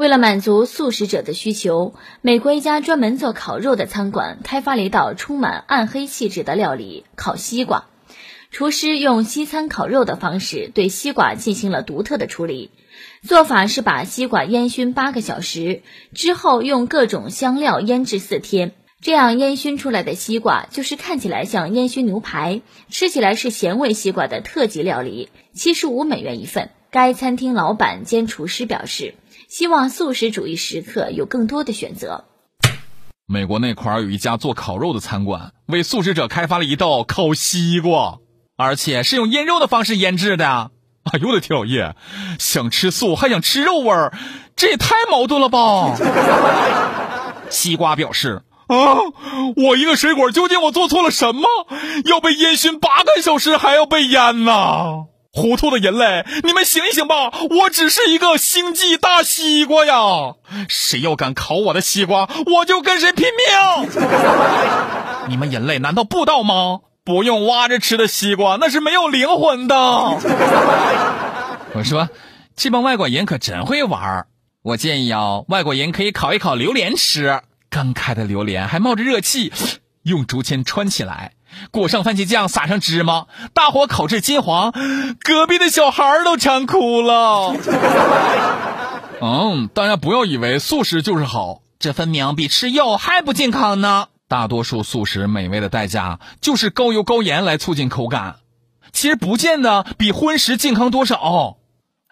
为了满足素食者的需求，美国一家专门做烤肉的餐馆开发了一道充满暗黑气质的料理——烤西瓜。厨师用西餐烤肉的方式对西瓜进行了独特的处理，做法是把西瓜烟熏八个小时之后，用各种香料腌制四天，这样烟熏出来的西瓜就是看起来像烟熏牛排，吃起来是咸味西瓜的特级料理，七十五美元一份。该餐厅老板兼厨师表示。希望素食主义食客有更多的选择。美国那块儿有一家做烤肉的餐馆，为素食者开发了一道烤西瓜，而且是用腌肉的方式腌制的。哎呦我的天老爷！想吃素还想吃肉味儿，这也太矛盾了吧！西瓜表示：啊，我一个水果究竟我做错了什么？要被烟熏八个小时，还要被腌呢？糊涂的人类，你们醒一醒吧！我只是一个星际大西瓜呀！谁要敢烤我的西瓜，我就跟谁拼命！你们人类难道不知道吗？不用挖着吃的西瓜，那是没有灵魂的。我说，这帮外国人可真会玩我建议啊，外国人可以烤一烤榴莲吃，刚开的榴莲还冒着热气，用竹签穿起来。裹上番茄酱，撒上芝麻，大火烤至金黄，隔壁的小孩都馋哭了。嗯，大家不要以为素食就是好，这分明比吃肉还不健康呢。大多数素食美味的代价就是高油高盐来促进口感，其实不见得比荤食健康多少。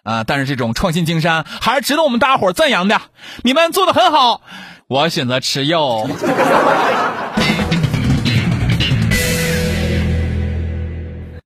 啊，但是这种创新精神还是值得我们大伙赞扬的。你们做的很好，我选择吃肉。